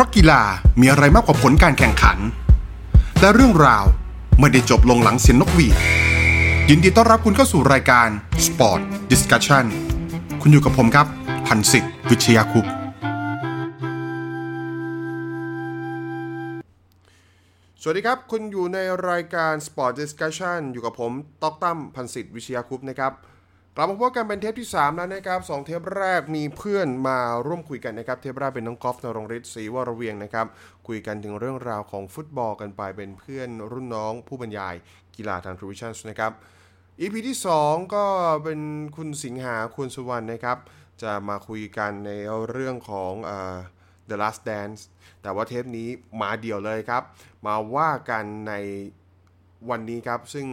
ราะกีฬามีอะไรมากกว่าผลการแข่งขัน และเรื่องราวไม่ได้จบลงหลังเสียงนกหวีด ยินดีต้อนรับคุณเข้าสู่รายการ Sport Discussion คุณอยู่กับผมครับ พันศิษย์วิชยาคุปสวัสดีครับ คุณอยู่ในรายการ Sport Discussion อยู่กับผม ตอกตั้มพันศิษย์วิชยาคุปนะครับ กลับมาพบกันเป็นเทปที่ 3 แล้วนะครับสองเทปแรกมีเพื่อนมาร่วมคุยกันนะครับ เทปแรกเป็นน้องกอล์ฟนรงฤทธิ์ศรีวรเวียงนะครับ คุยกันถึงเรื่องราวของฟุตบอลกันไปเป็นเพื่อนรุ่นน้องผู้บรรยายกีฬาทางทวิชั่นนะครับ EP ที่ 2 ก็เป็นคุณสิงหาคุณสุวรรณนะครับ จะมาคุยกันในเรื่องของเอ่อ The Last Dance แต่ว่าเทปนี้มาเดี่ยวเลยครับ มาว่ากันในวันนี้ครับ ซึ่ง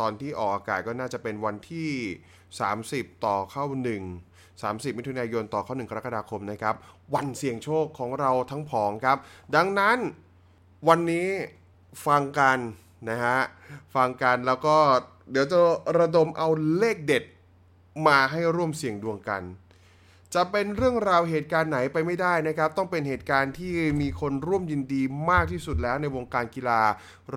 ตอนที่ออกอากาศก็น่าจะเป็นวันที่ 30 ต่อเข้า 1 30 มิถุนายนต่อเข้า 1 กรกฎาคมนะครับ วันเสี่ยงโชคของเราทั้งผองครับ ดังนั้นวันนี้ฟังกันนะฮะ ฟังกันแล้วก็เดี๋ยวจะระดมเอาเลขเด็ดมาให้ร่วมเสี่ยงดวงกัน จะเป็นเรื่องราวเหตุการณ์ไหนไปไม่ได้นะครับ ต้องเป็นเหตุการณ์ที่มีคนร่วมยินดีมากที่สุดแล้วในวงการกีฬา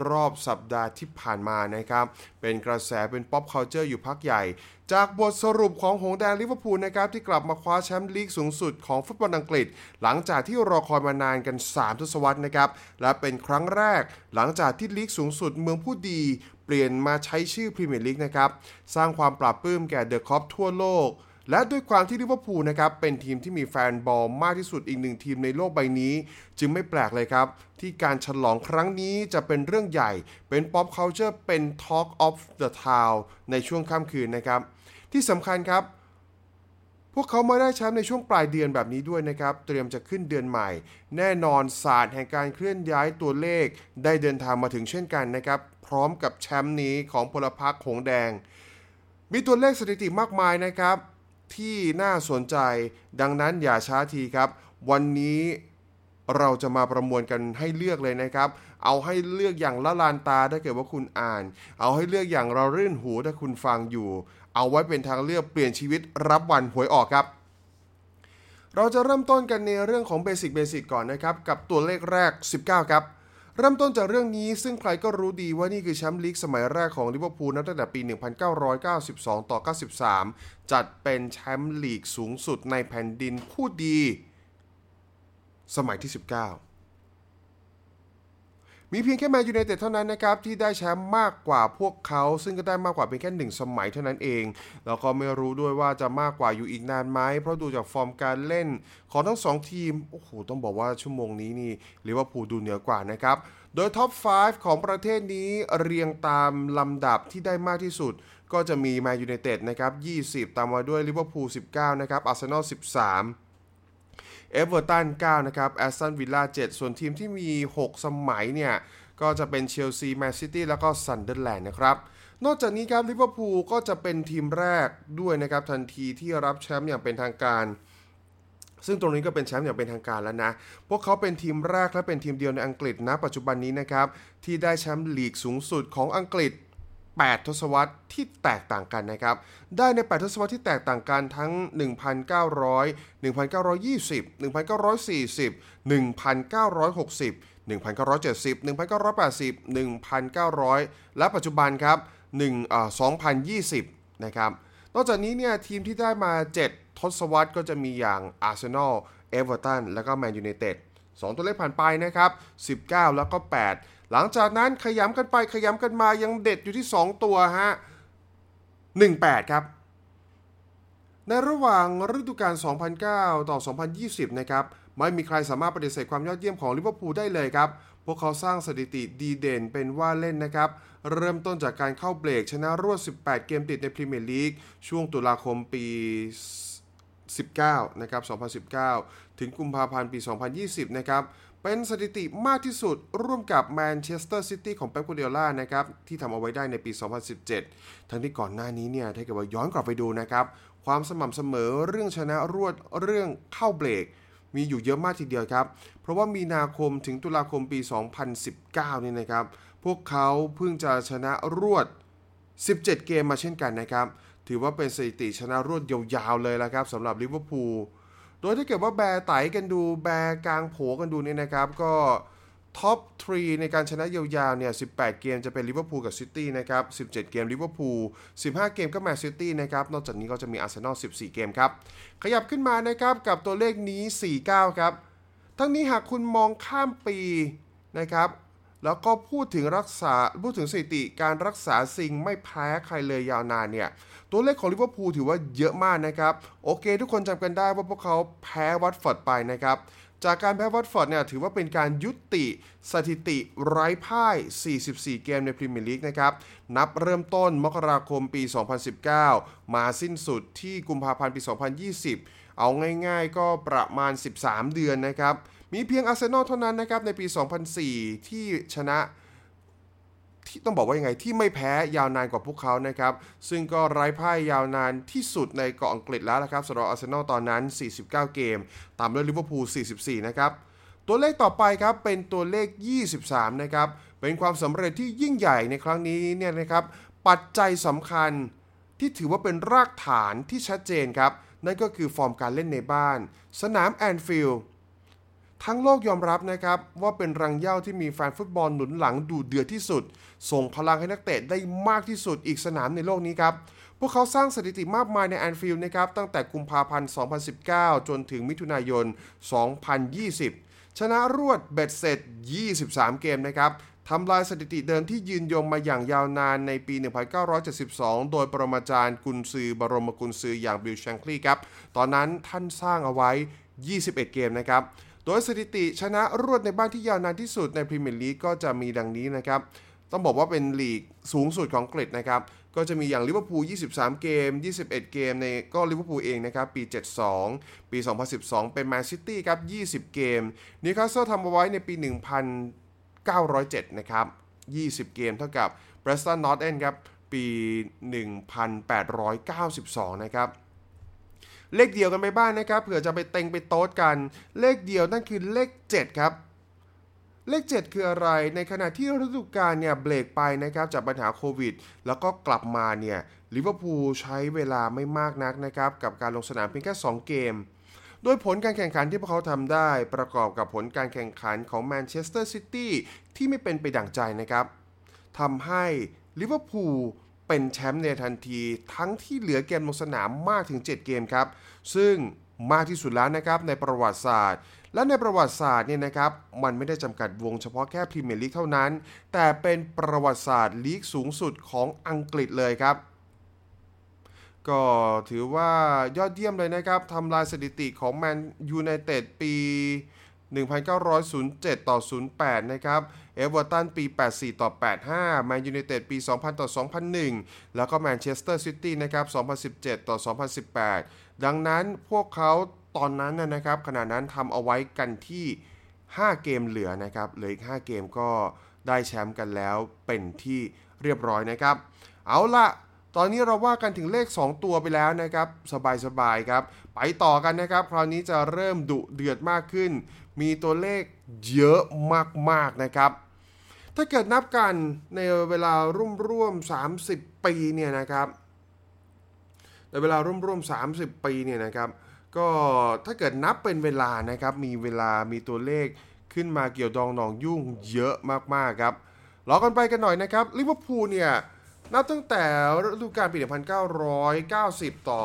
รอบสัปดาห์ที่ผ่านมานะครับ เป็นกระแสเป็น pop culture อยู่พักใหญ่ จากบทสรุปของหงส์แดงลิเวอร์พูลนะครับ ที่กลับมาคว้าแชมป์ลีกสูงสุดของฟุตบอลอังกฤษ หลังจากที่รอคอยมานานกัน 3 ทศวรรษนะครับ และเป็นครั้งแรก หลังจากที่ลีกสูงสุดเมืองผู้ดี เปลี่ยนมาใช้ชื่อพรีเมียร์ลีกนะครับสร้างความปลาบปลื้มแก่เดอะคอปทั่วโลก และด้วยความที่ลิเวอร์พูลนะครับเป็นทีมที่มีแฟนบอลมากที่สุดอีกหนึ่งทีมในโลกใบนี้ จึงไม่แปลกเลยครับ ที่การฉลองครั้งนี้จะเป็นเรื่องใหญ่ เป็น pop culture เป็น Talk of the Town ในช่วงค่ำคืนนะครับ ที่สำคัญครับ พวกเขามาได้แชมป์ในช่วงปลายเดือนแบบนี้ด้วยนะครับ เตรียมจะขึ้นเดือนใหม่ แน่นอนศาสตร์แห่งการเคลื่อนย้ายตัวเลข ได้เดินทางมาถึงเช่นกันนะครับ พร้อมกับแชมป์นี้ของพลพรรคหงแดง มีตัวเลขสถิติมากมายนะครับ ที่น่าสนใจ ดังนั้นอย่าช้าทีครับ วันนี้เราจะมาประมวลกันให้เลือกเลยนะครับ เอาให้เลือกอย่างละลานตาถ้าเกิดว่าคุณอ่าน เอาให้เลือกอย่างเรารื่นหูถ้าคุณฟังอยู่ เอาไว้เป็นทางเลือกเปลี่ยนชีวิตรับวันหวยออกครับ เราจะเริ่มต้นกันในเรื่องของเบสิกเบสิกก่อนนะครับ กับตัวเลขแรก 19 ครับ เริ่มต้นจากเรื่องนี้ซึ่งใครก็รู้ดีว่านี่คือแชมป์ลีกสมัยแรกของลิเวอร์พูลนับตั้งแต่ปี 1992 ต่อ 93 จัดเป็นแชมป์ลีกสูงสุดในแผ่นดินผู้ดี สมัยที่ 19 มีเพียงแค่แมนยูไนเต็ดเท่านั้นนะครับที่ได้แชมป์มากกว่าพวกเขา ซึ่งก็ได้มากกว่าเพียงแค่หนึ่งสมัยเท่านั้นเอง แล้วก็ไม่รู้ด้วยว่าจะมากกว่าอยู่อีกนานไหมเพราะดูจากฟอร์มการเล่น ของทั้งสองทีม โอ้โห ต้องบอกว่าชั่วโมงนี้นี่ลิเวอร์พูลดูเหนือกว่านะครับ โดย top 5 ของประเทศนี้เรียงตามลำดับที่ได้มากที่สุด ก็จะมีแมนยูไนเต็ดนะครับ 20 ตามมาด้วยลิเวอร์พูล 19 นะครับอาร์เซนอล 13 เอเวอร์ตัน9นะครับแอสตันวิลล่า7ส่วนทีมที่มี 6 สมัยเนี่ย ก็จะเป็นเชลซีแมนซิตี้แล้วก็ซันเดอร์แลนด์นะครับ นอกจากนี้ครับลิเวอร์พูลก็จะเป็นทีมแรกด้วยนะครับ ทันทีที่รับแชมป์อย่างเป็นทางการซึ่งตรงนี้ก็เป็นแชมป์อย่างเป็นทางการแล้วนะ พวกเขาเป็นทีมแรกและเป็นทีมเดียวในอังกฤษนะปัจจุบันนี้นะครับ ที่ได้แชมป์ลีกสูงสุดของอังกฤษ 8 ทศวรรษที่แตกต่างกันนะครับ ได้ใน 8 ทศวรรษที่แตกต่างกันทั้ง 1,900 1,920 1,940 1,960 1,970 1,980 1,900 และปัจจุบันครับ1อ่า2020 นะครับ นอกจากนี้เนี่ยทีมที่ได้มา 7 ทศวรรษก็จะมีอย่างอาร์เซนอล เอเวอร์ตัน แล้วก็แมนยูไนเต็ด 2 ตัวเลขผ่านไปนะครับ 19 แล้วก็ 8 หลังจากนั้นขยำกันไปขยำกันมายังเด็ดอยู่ที่ 2 ตัวฮะ 18 ครับ ในระหว่างฤดูกาล 2009 ต่อ 2020 นะครับ ไม่มีใครสามารถปฏิเสธความยอดเยี่ยมของลิเวอร์พูลได้เลยครับ พวกเขาสร้างสถิติดีเด่นเป็นว่าเล่นนะครับ เริ่มต้นจากการเข้าเบรกชนะรวด 18 เกมติดในพรีเมียร์ลีกช่วงตุลาคมปี 19นะครับ2019 ถึงกุมภาพันธ์ปี 2020นะครับเป็นสถิติมากที่สุดร่วมกับแมนเชสเตอร์ซิตี้ของเป๊ปกูเดล่านะครับที่ทำเอาไว้ได้ในปี 2017 ทั้งที่ก่อนหน้านี้เนี่ยถ้าเกิดว่าย้อนกลับไปดูนะครับความสม่ำเสมอเรื่องชนะรวดเรื่องเข้าเบรกมีอยู่เยอะมากทีเดียวครับ เพราะว่ามีนาคมถึงตุลาคมปี 2019 นี่นะครับ พวกเขาเพิ่งจะชนะรวด 17 เกมมาเช่นกันนะครับ ถือว่าเป็นสถิติชนะรวดยาวๆเลยละครับสำหรับลิเวอร์พูลโดยถ้าเกิดว่าแบร์ไตกันดูแบร์กลางโผกันดูเนี่ยนะครับ ก็ top 3 ในการชนะยาวๆเนี่ย 18 เกมจะเป็นลิเวอร์พูลกับซิตี้นะครับ 17 เกมลิเวอร์พูล 15 เกมก็แมนซิตี้นะครับ นอกจากนี้ก็จะมีอาร์เซนอล 14 เกมครับ ขยับขึ้นมานะครับกับตัวเลขนี้ 49 ครับ ทั้งนี้หากคุณมองข้ามปีนะครับ แล้วก็พูดถึงรักษาพูดถึงสถิติการรักษาสถิติไม่แพ้ใครเลยยาวนานเนี่ยตัวเลขของลิเวอร์พูลถือว่าเยอะมากนะครับ โอเค ทุกคนจำกันได้ว่าพวกเขาแพ้วัตฟอร์ดไปนะครับ จากการแพ้วัตฟอร์ดเนี่ยถือว่าเป็นการยุติสถิติไร้พ่าย 44 เกมในพรีเมียร์ลีกนะครับ นับเริ่มต้นมกราคมปี 2019 มาสิ้นสุดที่กุมภาพันธ์ปี 2020 เอาง่ายๆก็ประมาณ 13 เดือนนะครับ มีเพียงอาร์เซนอลเท่านั้นนะครับในปี 2004 ที่ชนะที่ต้องบอกว่ายังไงที่ไม่แพ้ยาวนานกว่าพวกเขานะครับ ซึ่งก็ไร้พ่ายยาวนานที่สุดในเกาะอังกฤษแล้วนะครับสำหรับอาร์เซนอลตอนนั้น 49 เกม ตามด้วยลิเวอร์พูล 44 นะครับ ตัวเลขต่อไปครับเป็นตัวเลข 23 นะครับ เป็นความสำเร็จที่ยิ่งใหญ่ในครั้งนี้เนี่ยนะครับ ปัจจัยสำคัญที่ถือว่าเป็นรากฐานที่ชัดเจนครับ นั่นก็คือฟอร์มการเล่นในบ้าน สนามแอนฟิลด์ ทั้งโลกยอมรับนะครับ ว่าเป็นรังเหย้าที่มีแฟนฟุตบอลหนุนหลังดูเดือดที่สุด ส่งพลังให้นักเตะได้มากที่สุดอีกสนามในโลกนี้ครับ พวกเขาสร้างสถิติมากมายในแอนฟิลด์นะครับ ตั้งแต่กุมภาพันธ์ 2019 จนถึงมิถุนายน 2020 ชนะรวดเบ็ดเสร็จ 23 เกมนะครับทำลายสถิติเดิมที่ยืนยงมาอย่างยาวนานในปี 1972 โดยปรมาจารย์กุนซือบรมกุนซืออย่างบิลแชงคลีครับ ตอนนั้นท่านสร้างเอาไว้ 21 เกมนะครับ โดยสถิติชนะรวดในบ้านที่ยาวนานที่สุดในพรีเมียร์ลีกก็จะมีดังนี้นะครับ ต้องบอกว่าเป็นลีกสูงสุดของอังกฤษนะครับ ก็จะมีอย่างลิเวอร์พูล 23 เกม 21 เกมในก็ลิเวอร์พูลเองนะครับ ปี 72 ปี 2012 เป็นแมนซิตี้ครับ 20 เกมนิวคาสเซิลทำเอาไว้ในปี 1907 นะครับ 20 เกมเท่ากับ Preston North End ครับ ปี 1892 นะครับ เลขเดียวกันไปบ้างนะครับเผื่อจะไปเต็งไปโต๊ดกัน เลขเดียวนั่นคือเลข 7 ครับ เลข 7 คืออะไร ในขณะที่ฤดูกาลเนี่ยเบรกไปนะครับจากปัญหาโควิด แล้วก็กลับมาเนี่ยลิเวอร์พูลใช้เวลาไม่มากนักนะครับกับการลงสนามเพียงแค่ 2 เกมโดยผลการแข่งขันที่พวกเขาทำได้ประกอบกับผลการแข่งขันของแมนเชสเตอร์ซิตี้ที่ไม่เป็นไปดั่งใจนะครับทำให้ลิเวอร์พูล เป็นแชมป์ในทันทีทั้งที่เหลือเกมลงสนามมากถึง 7 เกมครับ ซึ่งมากที่สุดแล้วนะครับในประวัติศาสตร์ และในประวัติศาสตร์เนี่ยนะครับมันไม่ได้จำกัดวงเฉพาะแค่พรีเมียร์ลีกเท่านั้น แต่เป็นประวัติศาสตร์ลีกสูงสุดของอังกฤษเลยครับก็ถือว่ายอดเยี่ยมเลยนะครับทำลายสถิติของแมนยูไนเต็ดปี 1907 ต่อ 08 นะครับ เอเวอร์ตันปี 84 ต่อ 85 แมนยูไนเต็ดปี 2000 ต่อ 2001 แล้วก็แมนเชสเตอร์ซิตี้นะครับ 2017 ต่อ 2018 ดังนั้นพวกเขาตอนนั้นนะครับ ขณะนั้นทำเอาไว้กันที่ 5 เกมเหลือนะครับ เหลืออีก 5 เกมก็ได้แชมป์กันแล้วเป็นที่เรียบร้อยนะครับ เอาละตอนนี้เราว่ากันถึงเลข 2 ตัวไปแล้วนะครับ สบายๆครับ ไปต่อกันนะครับ คราวนี้จะเริ่มดุเดือดมากขึ้น มีตัวเลขเยอะมากๆนะครับ ถ้าเกิดนับกันในเวลาร่วมร่วม30 ปีเนี่ยนะครับในเวลาร่วมร่วม30 ปีเนี่ยนะครับก็ถ้าเกิดนับเป็นเวลานะครับ มีเวลามีตัวเลขขึ้นมาเกี่ยวดองหนองยุ่งเยอะมากๆครับรอกันไปกันหน่อยนะครับลิเวอร์พูลเนี่ยนับตั้งแต่ฤดูกาลปี 1990 ต่อ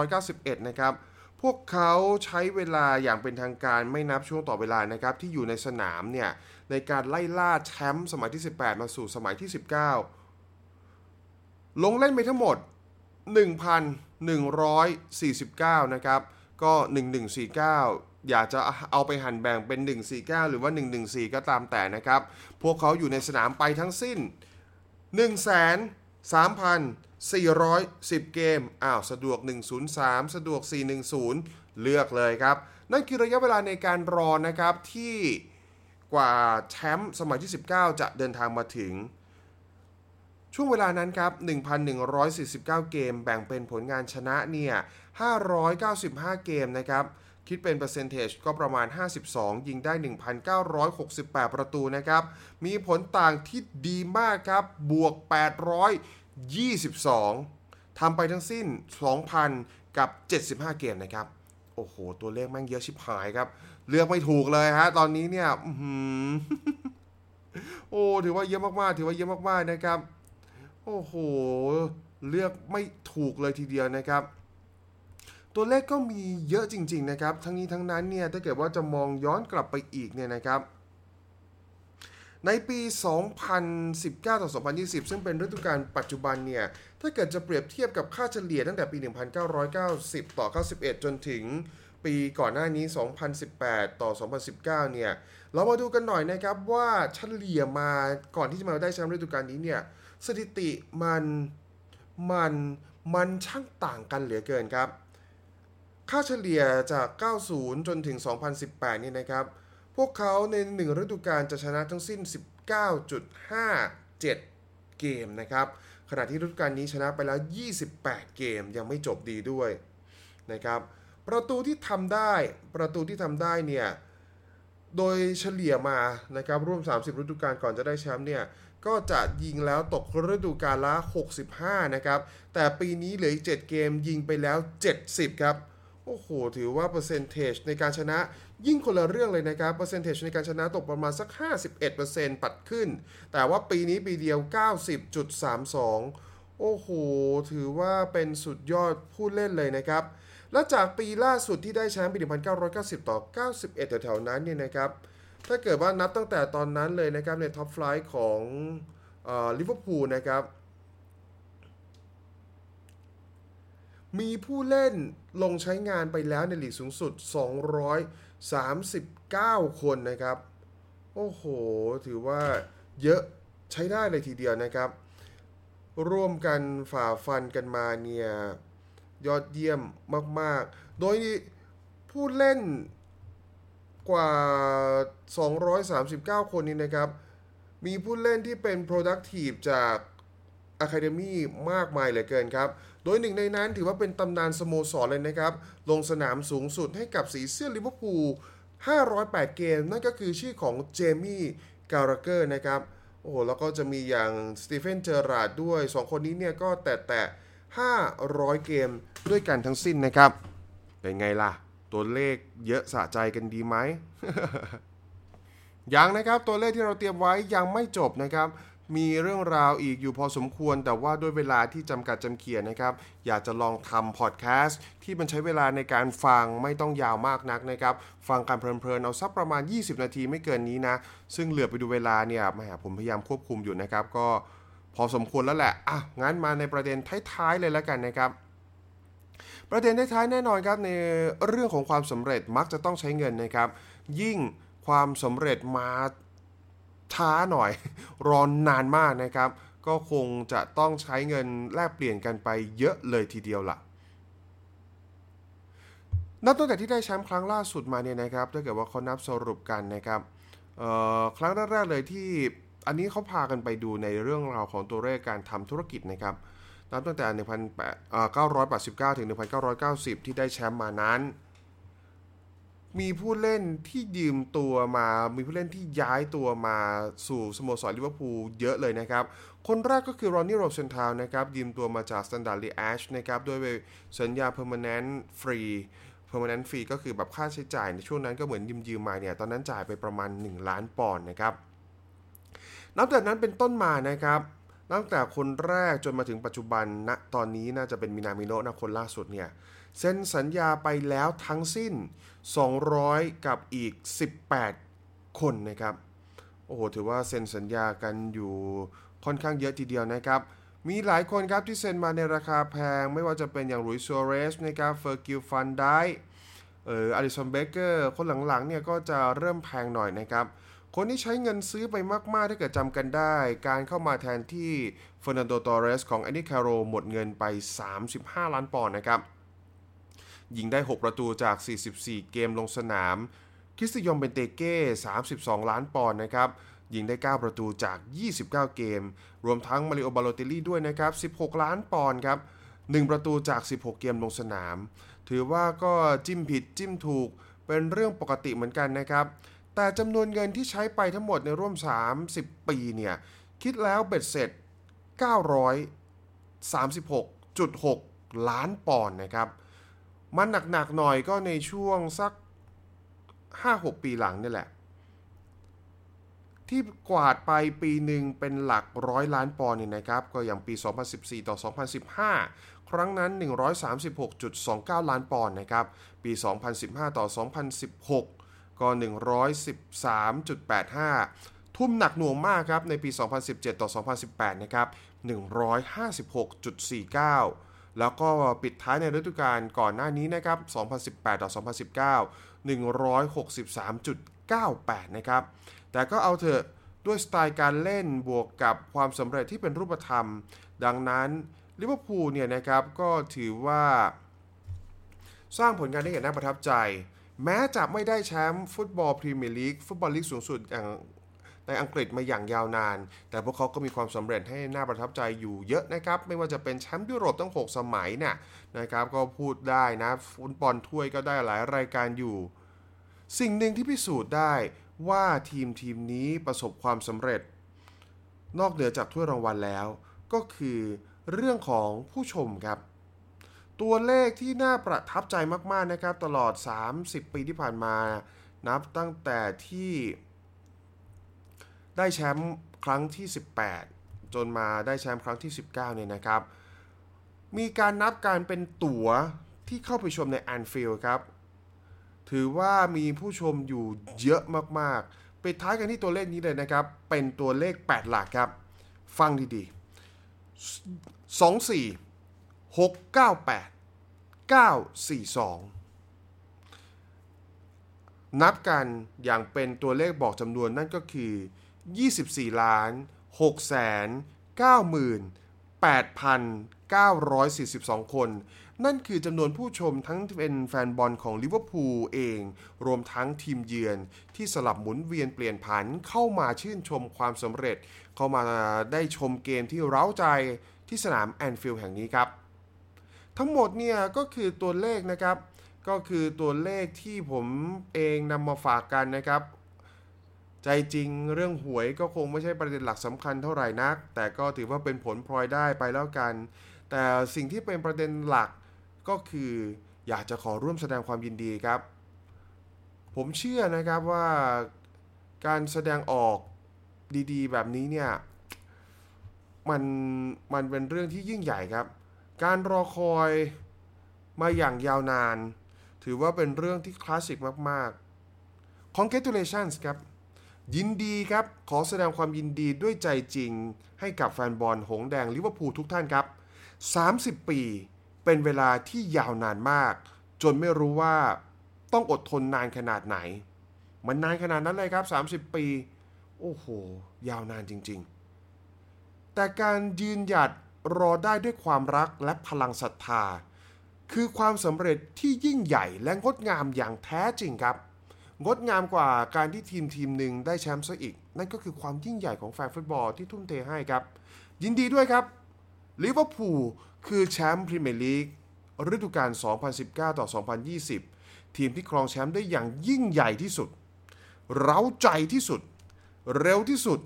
1991 นะครับ พวกเขาใช้เวลาอย่างเป็นทางการไม่นับช่วงต่อเวลานะครับ ที่อยู่ในสนามเนี่ย ในการไล่ล่าแชมป์สมัยที่ 18 มาสู่สมัยที่ 19 ลงเล่นไปทั้งหมด 1,149 นะครับ ก็ 1149 อยากจะเอาไปหั่นแบ่งเป็น 149 หรือว่า 114 ก็ตามแต่นะครับ พวกเขาอยู่ในสนามไปทั้งสิ้น 410 เกม อ้าว สะดวก 103 สะดวก 410 เลือกเลยครับ นั่นคือระยะเวลาในการรอนะครับที่กว่าแชมป์สมัยที่ 19 จะเดินทางมาถึง ช่วงเวลานั้นครับ 1,149 เกม แบ่งเป็นผลงานชนะเนี่ย595 เกมนะครับ คิดเป็นเปอร์เซนเทจก็ประมาณ 52 ยิงได้ 1,968 ประตูนะครับ มีผลต่างที่ดีมากครับ บวก 22ทำไปทั้งสิ้น 2,000 กับ 75 เกมนะครับ โอ้โห ตัวเลขแม่งเยอะชิบหายครับ เลือกไม่ถูกเลยฮะ ตอนนี้เนี่ยโอ้ถือว่าเยอะมากๆ ถือว่าเยอะมากๆนะครับ โอ้โห เลือกไม่ถูกเลยทีเดียวนะครับตัวเลขก็มีเยอะจริง ๆ นะครับ ทั้งนี้ทั้งนั้นเนี่ย ถ้าเกิดว่าจะมองย้อนกลับไปอีกเนี่ยนะครับ ในปี 2019 ต่อ 2020 ซึ่งเป็นฤดูกาลปัจจุบันเนี่ย ถ้าเกิดจะเปรียบเทียบกับค่าเฉลี่ยตั้งแต่ปี 1990 ต่อ 91 จนถึงปีก่อนหน้านี้ 2018 ต่อ 2019 เนี่ย เรามาดูกันหน่อยนะครับว่าเฉลี่ยมาก่อนที่จะมาได้แชมป์ฤดูกาลนี้เนี่ย สถิติมันมันมันช่างต่างกันเหลือเกินครับ ค่าเฉลี่ยจาก 90 จนถึง 2018 นี่นะครับ พวกเขาในหนึ่งฤดูกาลจะชนะทั้งสิ้น 19.57 เกมนะครับ ขณะที่ฤดูกาลนี้ชนะไปแล้ว 28 เกมยังไม่จบดีด้วยนะครับประตูที่ทำได้ประตูที่ทำได้เนี่ยโดยเฉลี่ยมานะครับร่วม 30 ฤดูกาลก่อนจะได้แชมป์เนี่ยก็จะยิงแล้วตกฤดูกาลละ 65 นะครับ แต่ปีนี้เหลืออีก 7 เกมยิงไปแล้ว 70 ครับ โอ้โห ถือว่าเปอร์เซนเทจในการชนะยิ่งคนละเรื่องเลยนะครับ เปอร์เซนเทจในการชนะตกประมาณสัก 51%ปัดขึ้น แต่ว่าปีนี้ปีเดียว 90.32 โอ้โห ถือว่าเป็นสุดยอดผู้เล่นเลยนะครับ และจากปีล่าสุดที่ได้แชมป์ปี 1990 ต่อ 91 แถวๆนั้นเนี่ยนะครับ ถ้าเกิดว่านับตั้งแต่ตอนนั้นเลยนะครับใน top flight ของลิเวอร์พูลนะครับ มีผู้เล่นลงใช้งานไปแล้วในลีกสูงสุด 239 คนนะครับ โอ้โห ถือว่าเยอะใช้ได้เลยทีเดียวนะครับ ร่วมกันฝ่าฟันกันมาเนี่ย ยอดเยี่ยมมาก ๆ โดยผู้เล่นกว่า 239 คนนี้นะครับ มีผู้เล่นที่เป็น productive จาก Academy มากมายเหลือเกินครับ โดยหนึ่งในนั้นถือว่าเป็นตำนานสโมสรเลยนะครับ ลงสนามสูงสุดให้กับสีเสื้อลิเวอร์พูล 508 เกม นั่นก็คือชื่อของเจมี่การ์เกอร์นะครับ โอ้โห แล้วก็จะมีอย่างสตีเฟน เจอราดด้วย 2 คนนี้เนี่ยก็แต่แต่500 เกมด้วยกันทั้งสิ้นนะครับ เป็นไงล่ะ ตัวเลขเยอะสะใจกันดีไหมยังนะครับ ตัวเลขที่เราเตรียมไว้ยังไม่จบนะครับ มีเรื่องราวอีกอยู่พอสมควร แต่ว่าด้วยเวลาที่จำกัดจำเขียนนะครับ อยากจะลองทำพอดแคสต์ที่มันใช้เวลาในการฟังไม่ต้องยาวมากนักนะครับ ฟังกันเพลินๆ เอาสักประมาณ 20 นาทีไม่เกินนี้นะ ซึ่งเหลือไปดูเวลาเนี่ยแหมผมพยายามควบคุมอยู่นะครับ ก็พอสมควรแล้วแหละอะงั้นมาในประเด็นท้ายๆเลยแล้วกันนะครับประเด็นท้ายๆแน่นอนครับในเรื่องของความสำเร็จมักจะต้องใช้เงินนะครับ ยิ่งความสำเร็จมา ช้าหน่อยรอนนานมากนะครับ ก็คงจะต้องใช้เงินแลกเปลี่ยนกันไปเยอะเลยทีเดียวล่ะนับตั้งแต่ที่ได้แชมป์ครั้งล่าสุดมาเนี่ยนะครับถ้าเกิดว่าเขานับสรุปกันนะครับครั้งแรกๆเลยที่อันนี้เขาพากันไปดูในเรื่องราวของตัวเลขการทำธุรกิจนะครับนับตั้งแต่ 1989 ถึง 1990 ที่ได้แชมป์มานั้น มีผู้เล่นที่ยืมตัวมา มีผู้เล่นที่ย้ายตัวมาสู่สโมสรลิเวอร์พูลเยอะเลยนะครับ คนแรกก็คือรอนนี่โรเซนธาลนะครับ ยืมตัวมาจาก Standard l i a g e นะครับด้วยสัญญา permanent free permanent fee ก็คือแบบค่าใช้จ่ายในช่วงนั้นก็เหมือนยืมยืมมาเนี่ย ตอนนั้นจ่ายไปประมาณ 1 ล้านปอนด์นะครับ นับแต่นั้นเป็นต้นมานะครับตั้งแต่คนแรกจนมาถึงปัจจุบันนะตอนนี้น่าจะเป็นมินามิโนะนะคนล่าสุดเนี่ย เซ็นสัญญาไปแล้วทั้งสิ้น 200 กับอีก 18 คนนะครับ โอ้โห ถือว่าเซ็นสัญญากันอยู่ค่อนข้างเยอะทีเดียวนะครับ มีหลายคนครับที่เซ็นมาในราคาแพง ไม่ว่าจะเป็นอย่างหลุยส์ซัวเรสนะครับเฟอร์กิลฟันไดค์เอออลิสันเบเกอร์คนหลังๆเนี่ยก็จะเริ่มแพงหน่อยนะครับ คนที่ใช้เงินซื้อไปมากๆ ถ้าเกิดจำกันได้ การเข้ามาแทนที่เฟอร์นันโดตอเรสของแอนดี้แคร์โรลล์หมดเงินไป 35 ล้านปอนด์นะครับ ยิงได้ 6 ประตูจาก 44 เกมลงสนาม คริสติยองเบนเตเก้ 32 ล้านปอนด์นะครับ ยิงได้ 9 ประตูจาก 29 เกม รวมทั้งมาริโอบาโลเตลลี่ด้วยนะครับ 16 ล้านปอนด์ครับ 1 ประตูจาก 16 เกมลงสนาม ถือว่าก็จิ้มผิดจิ้มถูก เป็นเรื่องปกติเหมือนกันนะครับ แต่จำนวนเงินที่ใช้ไปทั้งหมดในร่วม 30 ปีเนี่ย คิดแล้วเบ็ดเสร็จ 936.6 ล้านปอนด์นะครับ มันหนักๆหน่อยก็ในช่วงสัก 5-6 ปีหลังนี่แหละ ที่กวาดไปปีหนึ่งเป็นหลักร้อยล้านปอนด์เนี่ยนะครับ ก็อย่างปี 2014 ต่อ 2015 ครั้งนั้น 136.29 ล้านปอนด์นะครับ ปี 2015 ต่อ 2016 ก็ 113.85ทุ่มหนักหน่วงมากครับ ในปี 2017 ต่อ 2018 นะครับ 156.49 แล้วก็ปิดท้ายในฤดูกาลก่อนหน้านี้นะครับ 2018 ต่อ 2019 163.98 นะครับ แต่ก็เอาเถอะด้วยสไตล์การเล่นบวกกับความสำเร็จที่เป็นรูปธรรม ดังนั้นลิเวอร์พูลเนี่ยนะครับก็ถือว่า สร้างผลงานได้อย่างน่าประทับใจ แม้จะไม่ได้แชมป์ฟุตบอลพรีเมียร์ลีกฟุตบอลลีกสูงสุดอย่าง ในอังกฤษมาอย่างยาวนาน แต่พวกเขาก็มีความสำเร็จให้น่าประทับใจอยู่เยอะนะครับ ไม่ว่าจะเป็นแชมป์ยุโรปตั้ง 6 สมัยเนี่ยนะครับ ก็พูดได้นะฟุตบอลถ้วยก็ได้หลายรายการอยู่ สิ่งหนึ่งที่พิสูจน์ได้ว่าทีมทีมนี้ประสบความสำเร็จ นอกเหนือจากถ้วยรางวัลแล้ว ก็คือเรื่องของผู้ชมครับ ตัวเลขที่น่าประทับใจมาก ๆ นะครับ ตลอด 30 ปีที่ผ่านมา นับตั้งแต่ที่ ได้แชมป์ครั้งที่ 18 จนมาได้แชมป์ครั้งที่ 19 เนี่ยนะครับ มีการนับการเป็นตั๋วที่เข้าไปชมในแอนฟิลด์ครับ ถือว่ามีผู้ชมอยู่เยอะมากๆปิดท้ายกันที่ตัวเลขนี้เลยนะครับ เป็นตัวเลข 8 หลักครับ ฟังดีๆ 24 698 942 นับกันอย่างเป็นตัวเลขบอกจำนวนนั่นก็คือ 24 ล้าน6แสน98,942 คน นั่นคือจำนวนผู้ชมทั้งเป็นแฟนบอลของลิเวอร์พูลเอง รวมทั้งทีมเยือนที่สลับหมุนเวียนเปลี่ยนผันเข้ามาชื่นชมความสำเร็จ เข้ามาได้ชมเกมที่เร้าใจที่สนามแอนฟิลด์แห่งนี้ครับ ทั้งหมดเนี่ยก็คือตัวเลขนะครับ ก็คือตัวเลขที่ผมเองนำมาฝากกันนะครับ ใจจริงเรื่องหวยก็คงไม่ใช่ประเด็นหลักสำคัญเท่าไหร่นัก แต่ก็ถือว่าเป็นผลพลอยได้ไปแล้วกัน แต่สิ่งที่เป็นประเด็นหลักก็คืออยากจะขอร่วมแสดงความยินดีครับ ผมเชื่อนะครับว่าการแสดงออกดีๆ แบบนี้เนี่ยมันมันเป็นเรื่องที่ยิ่งใหญ่ครับ การรอคอยมาอย่างยาวนาน ถือว่าเป็นเรื่องที่คลาสสิกมากๆ Congratulations ครับ ยินดีครับ ขอแสดงความยินดีด้วยใจจริง ให้กับแฟนบอลหงแดงลิเวอร์พูลทุกท่านครับ 30 ปี เป็นเวลาที่ยาวนานมาก จนไม่รู้ว่าต้องอดทนนานขนาดไหน มันนานขนาดนั้นเลยครับ 30 ปี โอ้โห ยาวนานจริง ๆ แต่การยืนหยัดรอได้ด้วยความรักและพลังศรัทธา คือความสำเร็จที่ยิ่งใหญ่และงดงามอย่างแท้จริงครับ งดงามกว่าการที่ทีมทีมหนึ่งได้แชมป์ซะอีก นั่นก็คือความยิ่งใหญ่ของแฟนฟุตบอลที่ทุ่มเทให้ครับ ยินดีด้วยครับลิเวอร์พูลคือแชมป์พรีเมียร์ลีกฤดูกาล 2019 ต่อ 2020 ทีมที่ครองแชมป์ได้อย่างยิ่งใหญ่ที่สุด เร้าใจที่สุด เร็วที่สุด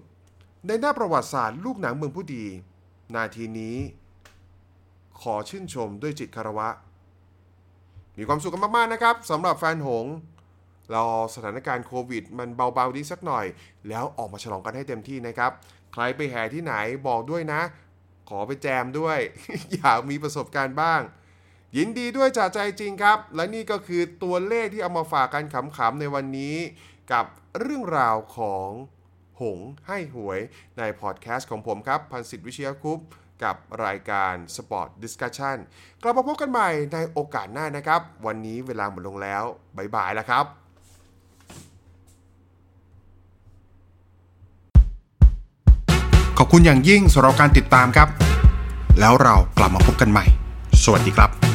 ในหน้าประวัติศาสตร์ลูกหนังเมืองผู้ดี นาทีนี้ ขอชื่นชมด้วยจิตคารวะ มีความสุขกันมาก ๆ นะครับสำหรับแฟนหง รอสถานการณ์โควิด มันเบาๆดีสักหน่อย แล้วออกมาฉลองกันให้เต็มที่นะครับ ใครไปแห่ที่ไหนบอกด้วยนะ ขอไปแจมด้วย อยากมีประสบการณ์บ้าง ยินดีด้วยจากใจจริงครับ และนี่ก็คือตัวเลขที่เอามาฝากกันขำๆในวันนี้ กับเรื่องราวของหงให้หวยในพอดแคสต์ของผมครับ พันสิทธิ์วิเชียคุปกับรายการ Sport Discussion กลับมาพบกันใหม่ในโอกาสหน้านะครับ วันนี้เวลาหมดลงแล้ว บ๊ายบายแล้วครับ ขอบคุณอย่างยิ่งสำหรับการติดตามครับ แล้วเรากลับมาพบกันใหม่ สวัสดีครับ